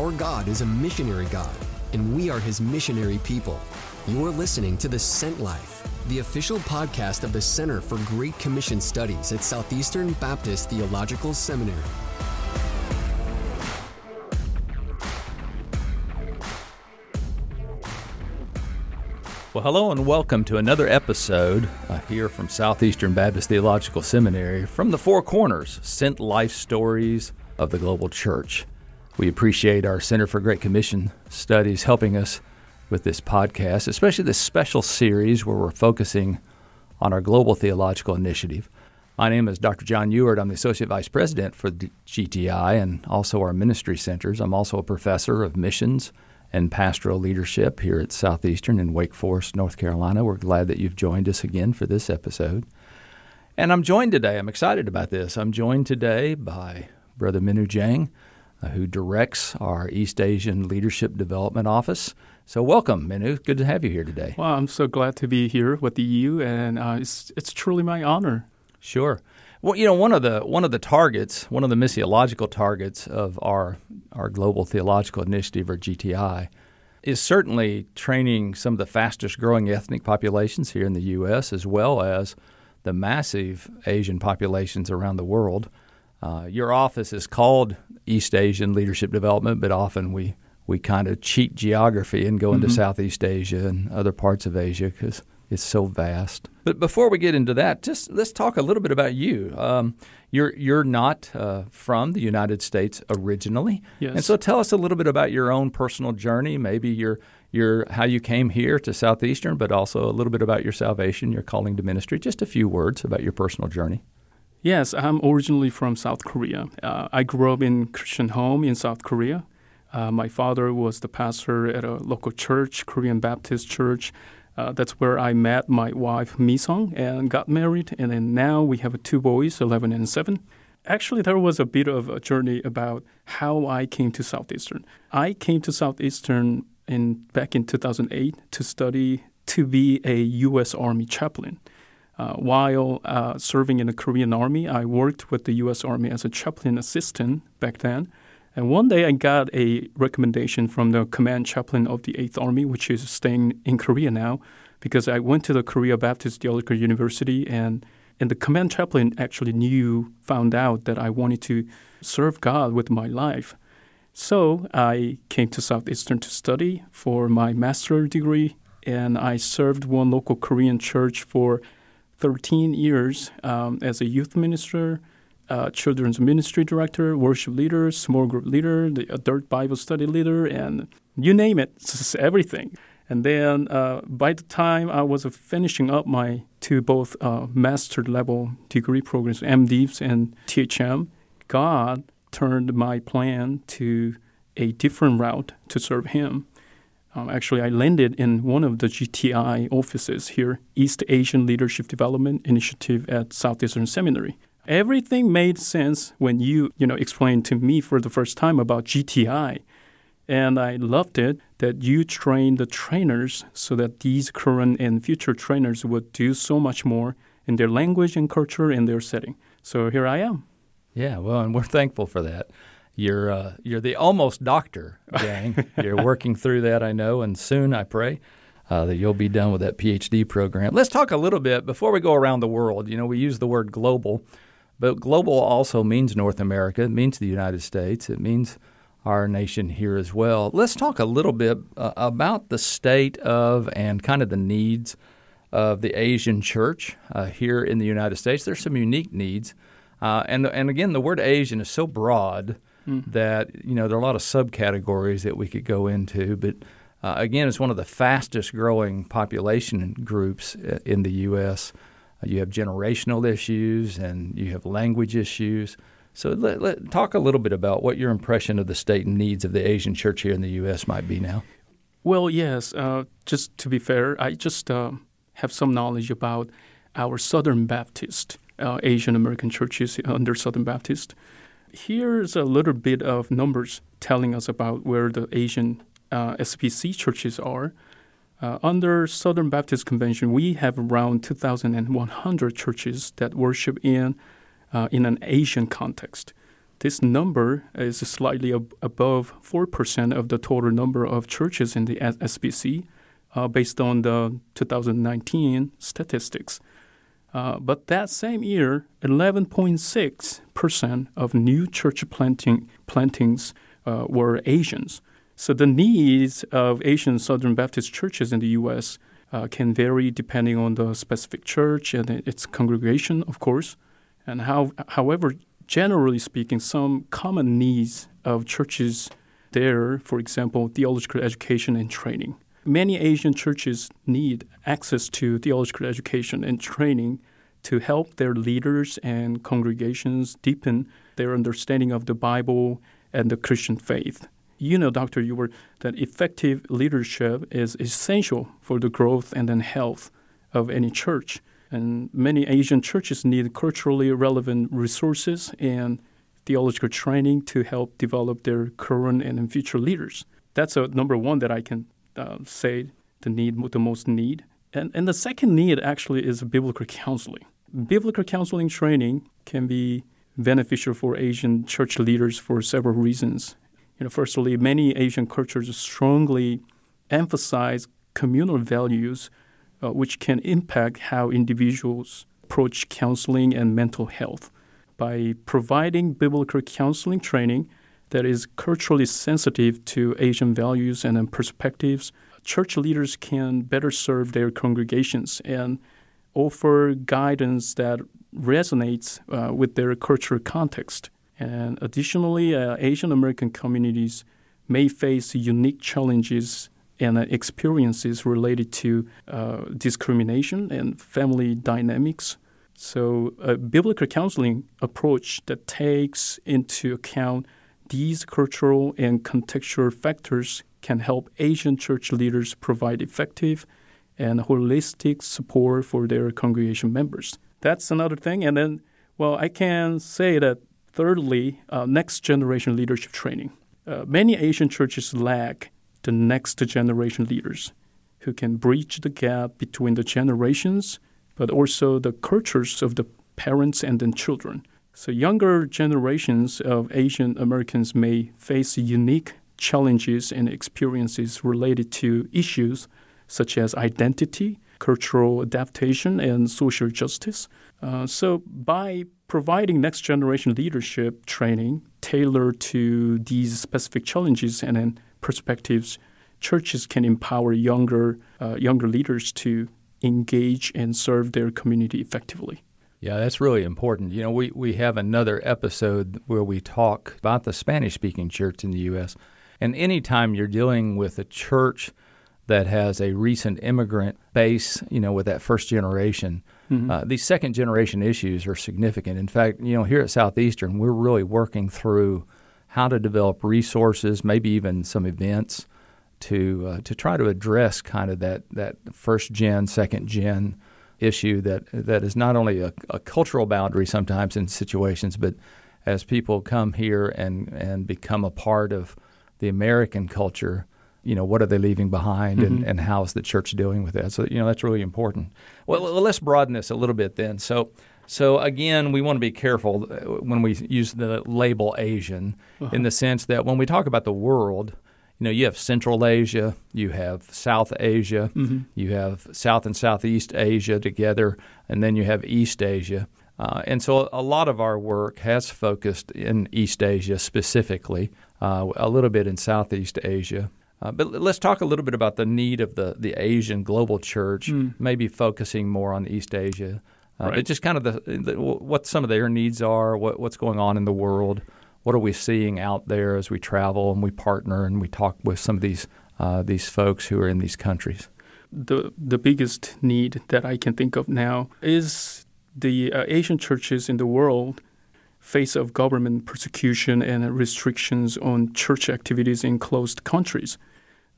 Our God is a missionary God, and we are his missionary people. You're listening to The Sent Life, the official podcast of the Center for Great Commission Studies at Southeastern Baptist Theological Seminary. Well, hello and welcome to another episode uh, here from Southeastern Baptist Theological Seminary from the Four Corners, Sent Life Stories of the Global Church. We appreciate our Center for Great Commission Studies helping us with this podcast, especially this special series where we're focusing on our Global Theological Initiative. My name is Dr. John Ewart. I'm the Associate Vice President for the GTI and also our ministry centers. I'm also a professor of missions and pastoral leadership here at Southeastern in Wake Forest, North Carolina. We're glad that you've joined us again for this episode. And I'm joined today, I'm excited about this. I'm joined today by Brother Minwoo Jang, who directs our East Asian Leadership Development Office. So, welcome, Minwoo. Good to have you here today. Well, I'm so glad to be here with the EU, and uh, it's, it's truly my honor. Sure. Well, you know, one of the one of the targets, one of the missiological targets of our our Global Theological Initiative or GTI is certainly training some of the fastest growing ethnic populations here in the U.S. as well as the massive Asian populations around the world. Uh, your office is called East Asian Leadership Development, but often we we kind of cheat geography and go into mm-hmm. Southeast Asia and other parts of Asia because it's so vast. But before we get into that, just let's talk a little bit about you. Um, you're you're not uh, from the United States originally, yes. and so tell us a little bit about your own personal journey. Maybe your your how you came here to Southeastern, but also a little bit about your salvation, your calling to ministry. Just a few words about your personal journey. Yes, I'm originally from South Korea. Uh, I grew up in Christian home in South Korea. Uh, my father was the pastor at a local church, Korean Baptist church. Uh, that's where I met my wife, Misong, and got married. And then now we have two boys, 11 and 7. Actually, there was a bit of a journey about how I came to Southeastern. I came to Southeastern in back in 2008 to study to be a U.S. Army chaplain. Uh, while uh, serving in the Korean Army, I worked with the U.S. Army as a chaplain assistant back then. And one day I got a recommendation from the command chaplain of the 8th Army, which is staying in Korea now, because I went to the Korea Baptist Theological University and and the command chaplain actually knew, found out that I wanted to serve God with my life. So I came to Southeastern to study for my master's degree, and I served one local Korean church for 13 years um, as a youth minister uh, children's ministry director, worship leader, small group leader, the adult Bible study leader, and you name it, everything. And then uh, by the time I was finishing up my two both uh, master level degree programs, MDivs and THM, God turned my plan to a different route to serve Him. Um, actually, I landed in one of the GTI offices here, East Asian Leadership Development Initiative at Southeastern Seminary. Everything made sense when you, you know, explained to me for the first time about GTI. And I loved it that you train the trainers so that these current and future trainers would do so much more in their language and culture in their setting. So here I am. Yeah, well, and we're thankful for that. You're uh, you're the almost doctor, Jang. you're working through that, I know, and soon I pray uh, that you'll be done with that PhD program. Let's talk a little bit before we go around the world. You know, we use the word global. But global also means North America, it means the United States, it means our nation here as well. Let's talk a little bit uh, about the state of and kind of the needs of the Asian church uh, here in the United States. There's some unique needs. Uh, and, and again, the word Asian is so broad mm. that you know there are a lot of subcategories that we could go into. But uh, again, it's one of the fastest growing population groups uh, in the U.S you have generational issues and you have language issues. So let, let, talk a little bit about what your impression of the state and needs of the Asian church here in the U.S. might be now. Well, yes. Uh, just to be fair, I just uh, have some knowledge about our Southern Baptist uh, Asian American churches under Southern Baptist. Here's a little bit of numbers telling us about where the Asian uh, SBC churches are. Uh, under Southern Baptist Convention, we have around 2,100 churches that worship in uh, in an Asian context. This number is slightly ab- above 4% of the total number of churches in the SBC uh, based on the 2019 statistics. Uh, but that same year, 11.6% of new church planting, plantings uh, were Asians. So the needs of Asian Southern Baptist churches in the U.S. Uh, can vary depending on the specific church and its congregation, of course. And how, however, generally speaking, some common needs of churches there, for example, theological education and training. Many Asian churches need access to theological education and training to help their leaders and congregations deepen their understanding of the Bible and the Christian faith. You know, you were that effective leadership is essential for the growth and then health of any church. And many Asian churches need culturally relevant resources and theological training to help develop their current and future leaders. That's a number one that I can uh, say the need, the most need. And, and the second need actually is biblical counseling. Biblical counseling training can be beneficial for Asian church leaders for several reasons. You know, firstly, many Asian cultures strongly emphasize communal values, uh, which can impact how individuals approach counseling and mental health. By providing biblical counseling training that is culturally sensitive to Asian values and perspectives, church leaders can better serve their congregations and offer guidance that resonates uh, with their cultural context. And additionally, uh, Asian American communities may face unique challenges and uh, experiences related to uh, discrimination and family dynamics. So, a biblical counseling approach that takes into account these cultural and contextual factors can help Asian church leaders provide effective and holistic support for their congregation members. That's another thing. And then, well, I can say that thirdly, uh, next generation leadership training. Uh, many Asian churches lack the next generation leaders who can bridge the gap between the generations, but also the cultures of the parents and then children. So, younger generations of Asian Americans may face unique challenges and experiences related to issues such as identity, cultural adaptation, and social justice. Uh, so, by providing next generation leadership training tailored to these specific challenges and perspectives, churches can empower younger uh, younger leaders to engage and serve their community effectively. Yeah, that's really important. You know, we, we have another episode where we talk about the Spanish speaking church in the U.S. And anytime you're dealing with a church that has a recent immigrant base, you know, with that first generation, mm-hmm. uh, these second generation issues are significant. In fact, you know, here at Southeastern, we're really working through how to develop resources, maybe even some events to uh, to try to address kind of that that first gen, second gen issue that that is not only a, a cultural boundary sometimes in situations, but as people come here and and become a part of the American culture, you know, what are they leaving behind mm-hmm. and, and how is the church dealing with that? So, you know, that's really important. Well, let's broaden this a little bit then. So, so again, we want to be careful uh, when we use the label Asian uh-huh. in the sense that when we talk about the world, you know, you have Central Asia, you have South Asia, mm-hmm. you have South and Southeast Asia together, and then you have East Asia. Uh, and so a lot of our work has focused in East Asia specifically, uh, a little bit in Southeast Asia. Uh, but let's talk a little bit about the need of the, the Asian global church, mm. maybe focusing more on East Asia. Uh, right. But just kind of the, the, what some of their needs are, what, what's going on in the world, what are we seeing out there as we travel and we partner and we talk with some of these uh, these folks who are in these countries. The the biggest need that I can think of now is the uh, Asian churches in the world face of government persecution and restrictions on church activities in closed countries.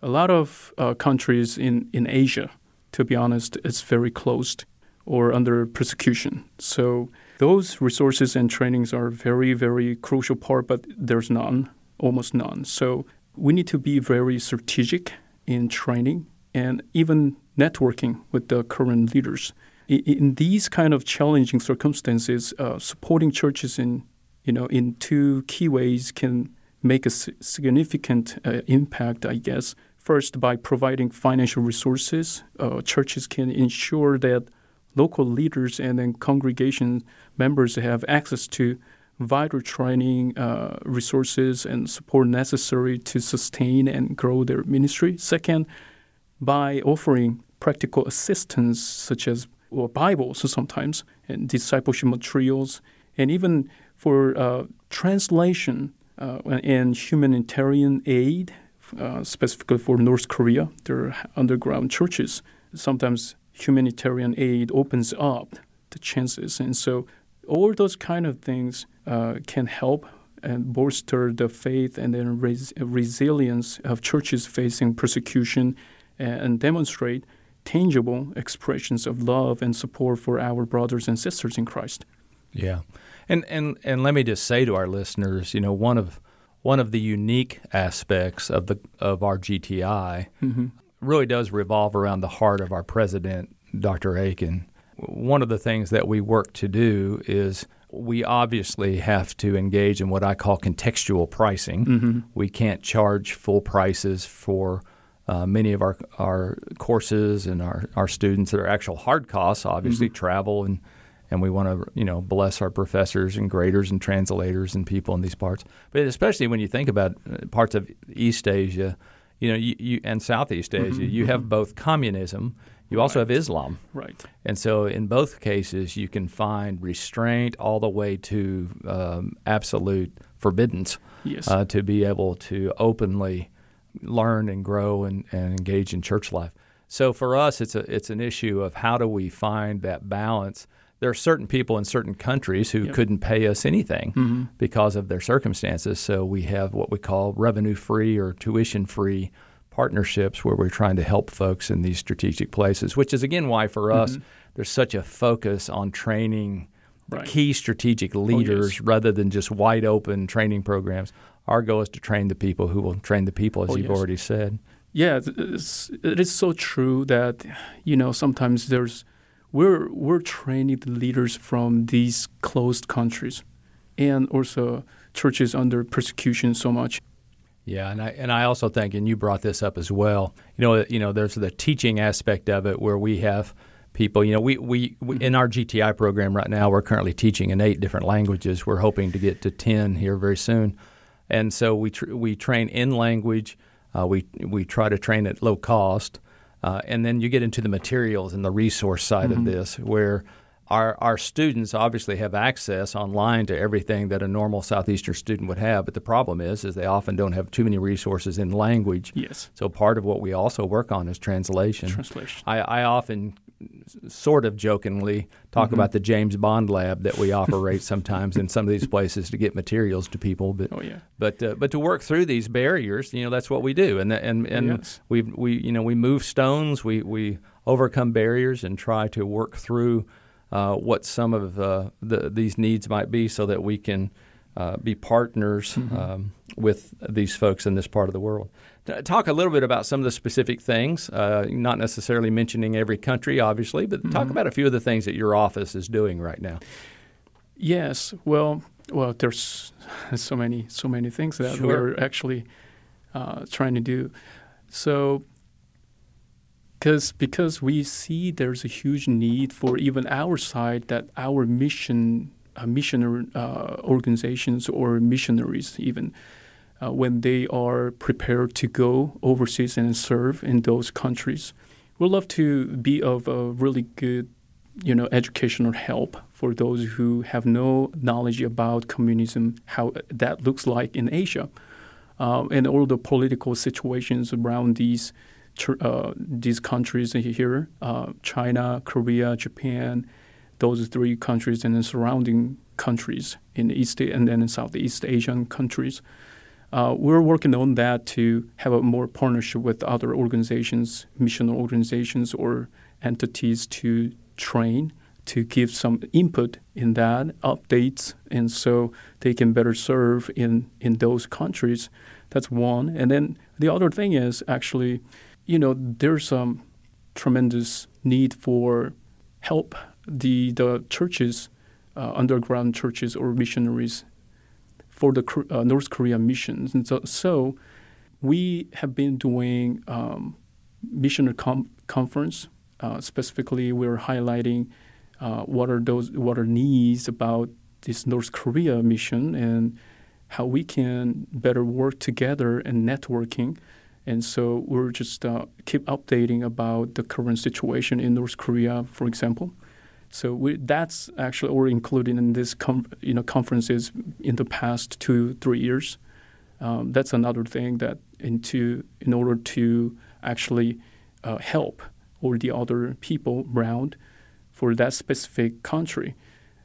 A lot of uh, countries in, in Asia, to be honest, it's very closed or under persecution. So those resources and trainings are very, very crucial part, but there's none, almost none. So we need to be very strategic in training and even networking with the current leaders in these kind of challenging circumstances, uh, supporting churches in you know, in two key ways can make a significant uh, impact, I guess. First, by providing financial resources, uh, churches can ensure that local leaders and then congregation members have access to vital training uh, resources and support necessary to sustain and grow their ministry. Second, by offering practical assistance such as or Bibles sometimes and discipleship materials, and even for uh, translation uh, and humanitarian aid, uh, specifically for North Korea, their underground churches. Sometimes humanitarian aid opens up the chances, and so all those kind of things uh, can help and bolster the faith and then res- resilience of churches facing persecution and, and demonstrate tangible expressions of love and support for our brothers and sisters in Christ. Yeah. And and and let me just say to our listeners, you know, one of one of the unique aspects of the of our GTI mm-hmm. Really does revolve around the heart of our president, Dr. Akin. One of the things that we work to do is we obviously have to engage in what I call contextual pricing. Mm-hmm. We can't charge full prices for uh, many of our our courses and our, our students that are actual hard costs, obviously mm-hmm. travel and and we want to you know bless our professors and graders and translators and people in these parts. But especially when you think about uh, parts of East Asia, you know, you, you and Southeast Asia, mm-hmm. you have mm-hmm. both communism. You also right. have Islam. Right. And so in both cases, you can find restraint all the way to um, absolute forbiddance yes. uh, to be able to openly learn and grow and, and engage in church life. So for us, it's a it's an issue of how do we find that balance. There are certain people in certain countries who yep. couldn't pay us anything mm-hmm. because of their circumstances. So we have what we call revenue free or tuition free partnerships where we're trying to help folks in these strategic places, which is again why for us mm-hmm. there's such a focus on training right. key strategic leaders oh, yes. rather than just wide open training programs. Our goal is to train the people who will train the people, as oh, you've yes. already said. Yeah, it's, it is so true that you know sometimes there's we're we're training the leaders from these closed countries, and also churches under persecution so much. Yeah, and I and I also think, and you brought this up as well. You know, you know, there's the teaching aspect of it where we have people. You know, we, we, we, in our GTI program right now, we're currently teaching in eight different languages. We're hoping to get to ten here very soon, and so we tr- we train in language. Uh, we we try to train at low cost, uh, and then you get into the materials and the resource side mm-hmm. of this, where our, our students obviously have access online to everything that a normal southeastern student would have but the problem is is they often don't have too many resources in language yes so part of what we also work on is translation translation i, I often sort of jokingly talk mm-hmm. about the James Bond lab that we operate sometimes in some of these places to get materials to people. But oh, yeah. but uh, but to work through these barriers, you know, that's what we do, and and and yes. we we you know we move stones, we we overcome barriers and try to work through uh, what some of uh, the, these needs might be so that we can uh, be partners mm-hmm. um, with these folks in this part of the world. Talk a little bit about some of the specific things, uh, not necessarily mentioning every country, obviously, but mm-hmm. talk about a few of the things that your office is doing right now. Yes, well, well, there's so many, so many things that sure. we're actually uh, trying to do. So because because we see there's a huge need for even our side that our mission uh, uh, organizations or missionaries even uh, when they are prepared to go overseas and serve in those countries. We'd love to be of a really good you know educational help for those who have no knowledge about communism how that looks like in asia. Um, and all the political situations around these uh, these countries here uh, China, Korea, Japan, those three countries, and the surrounding countries in East and then in Southeast Asian countries. Uh, we're working on that to have a more partnership with other organizations, missional organizations, or entities to train, to give some input in that, updates, and so they can better serve in, in those countries. That's one. And then the other thing is actually you know, there's a tremendous need for help. The the churches, uh, underground churches or missionaries, for the uh, North Korea missions. And so, so we have been doing um, missionary com- conference. Uh, specifically, we're highlighting uh, what are those what are needs about this North Korea mission and how we can better work together and networking. And so we're just uh, keep updating about the current situation in North Korea, for example. So we, that's actually all included in this com- you know conferences in the past two three years. Um, that's another thing that into in order to actually uh, help all the other people around for that specific country,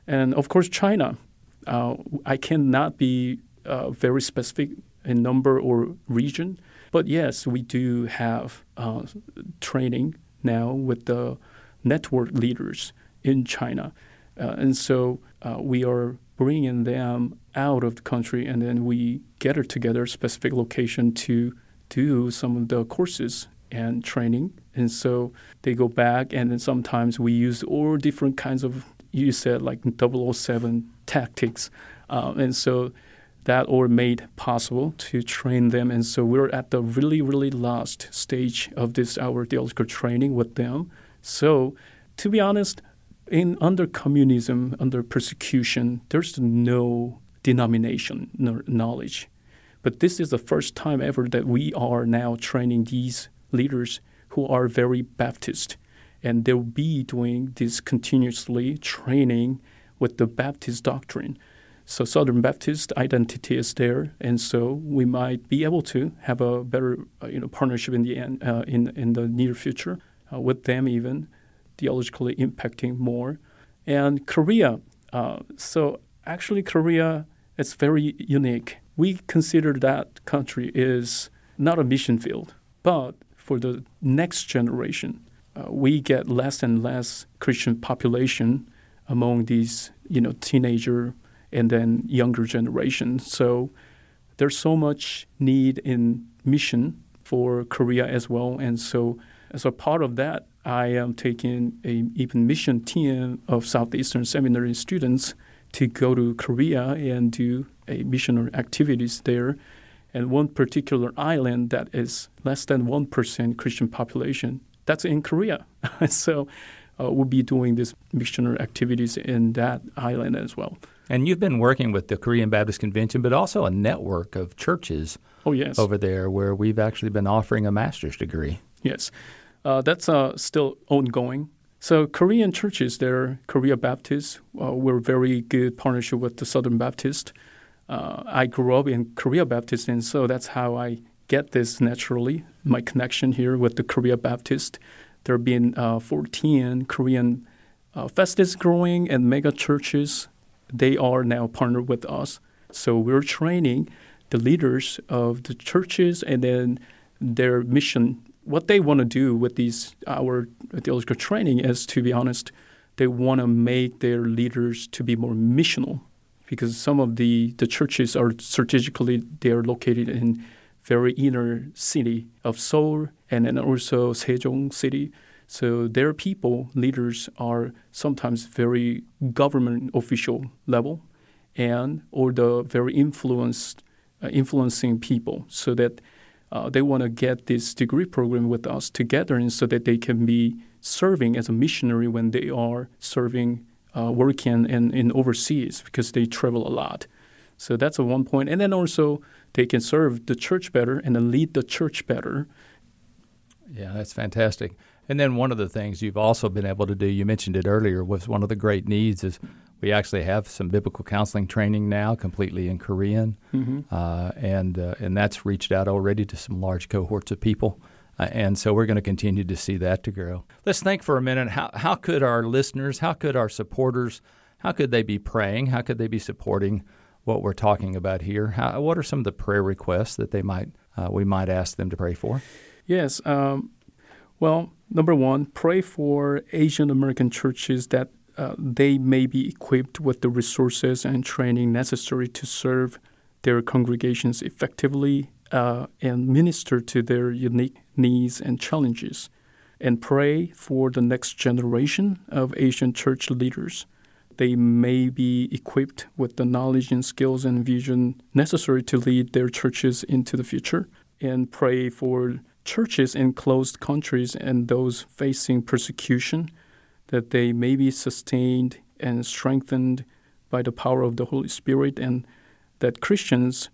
and of course China. Uh, I cannot be uh, very specific in number or region, but yes, we do have uh, training now with the network leaders in China. Uh, and so uh, we are bringing them out of the country and then we gather together a specific location to do some of the courses and training. And so they go back and then sometimes we use all different kinds of, you said like 007 tactics. Uh, and so that or made possible to train them. And so we're at the really, really last stage of this our theological training with them. So to be honest, in under communism, under persecution, there's no denomination knowledge. But this is the first time ever that we are now training these leaders who are very Baptist. And they'll be doing this continuously training with the Baptist doctrine. So Southern Baptist identity is there, and so we might be able to have a better, uh, you know, partnership in the end, uh, in in the near future uh, with them even theologically impacting more. And Korea, uh, so actually Korea is very unique. We consider that country is not a mission field, but for the next generation, uh, we get less and less Christian population among these, you know, teenager and then younger generation. So there's so much need in mission for Korea as well, and so as a part of that, I am taking a even mission team of Southeastern Seminary students to go to Korea and do a missionary activities there. And one particular island that is less than 1% Christian population, that's in Korea. so uh, we'll be doing these missionary activities in that island as well. And you've been working with the Korean Baptist Convention, but also a network of churches oh, yes. over there where we've actually been offering a master's degree. Yes. Uh, that's uh, still ongoing. So Korean churches there, Korea Baptist, uh, we're very good partnership with the Southern Baptist. Uh, I grew up in Korea Baptist, and so that's how I get this naturally. My connection here with the Korea Baptist. There have been uh, 14 Korean uh, festivals growing and mega churches. They are now partnered with us. So we're training the leaders of the churches and then their mission what they want to do with these our theological training is, to be honest, they want to make their leaders to be more missional, because some of the the churches are strategically they are located in very inner city of Seoul and then also Sejong city. So their people leaders are sometimes very government official level, and or the very influenced uh, influencing people, so that uh, they want to get this degree program with us together and so that they can be serving as a missionary when they are serving uh, working in, in overseas because they travel a lot. So that's a one point. And then also they can serve the church better and lead the church better. Yeah that's fantastic and then one of the things you've also been able to do you mentioned it earlier was one of the great needs is we actually have some biblical counseling training now, completely in Korean, mm-hmm. uh, and uh, and that's reached out already to some large cohorts of people, uh, and so we're going to continue to see that to grow. Let's think for a minute. How how could our listeners, how could our supporters, how could they be praying? How could they be supporting what we're talking about here? How, what are some of the prayer requests that they might uh, we might ask them to pray for? Yes. Um, well, number one, pray for Asian American churches that uh, they may be equipped with the resources and training necessary to serve their congregations effectively uh, and minister to their unique needs and challenges. And pray for the next generation of Asian church leaders they may be equipped with the knowledge and skills and vision necessary to lead their churches into the future. And pray for churches in closed countries and those facing persecution that they may be sustained and strengthened by the power of the Holy Spirit, and that Christians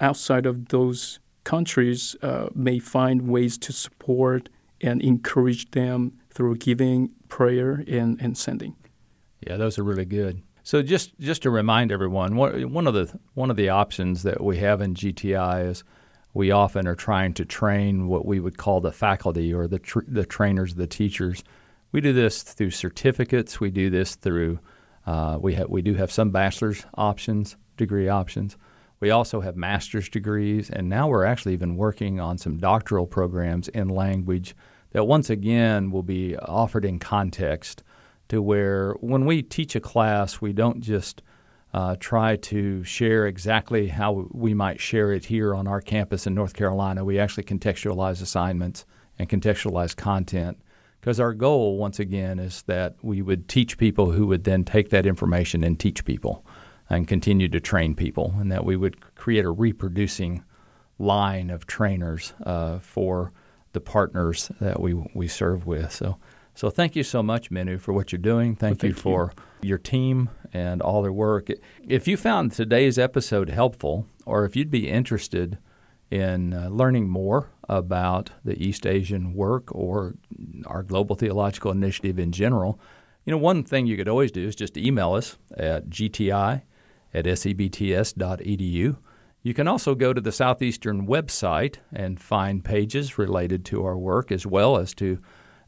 outside of those countries uh, may find ways to support and encourage them through giving, prayer, and, and sending. Yeah, those are really good. So just just to remind everyone, one of the one of the options that we have in GTI is we often are trying to train what we would call the faculty or the tr- the trainers, the teachers. We do this through certificates. We do this through uh, we have we do have some bachelor's options, degree options. We also have master's degrees, and now we're actually even working on some doctoral programs in language that once again will be offered in context to where when we teach a class, we don't just uh, try to share exactly how we might share it here on our campus in North Carolina. We actually contextualize assignments and contextualize content because our goal, once again, is that we would teach people who would then take that information and teach people and continue to train people, and that we would create a reproducing line of trainers uh, for the partners that we, we serve with. So, so thank you so much, Minwoo, for what you're doing. Thank, well, you for you. your team and all their work. If you found today's episode helpful, or if you'd be interested in uh, learning more about the East Asian work or our Global Theological Initiative in general, you know, one thing you could always do is just email us at gti at sebts.edu. You can also go to the Southeastern website and find pages related to our work as well as to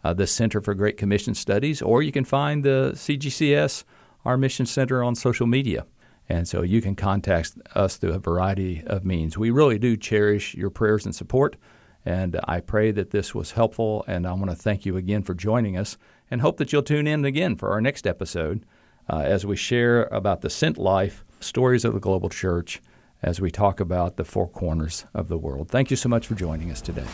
uh, the Center for Great Commission Studies, or you can find the CGCS, our mission center, on social media. And so you can contact us through a variety of means. We really do cherish your prayers and support. And I pray that this was helpful. And I want to thank you again for joining us and hope that you'll tune in again for our next episode uh, as we share about the sent life, stories of the global church, as we talk about the four corners of the world. Thank you so much for joining us today.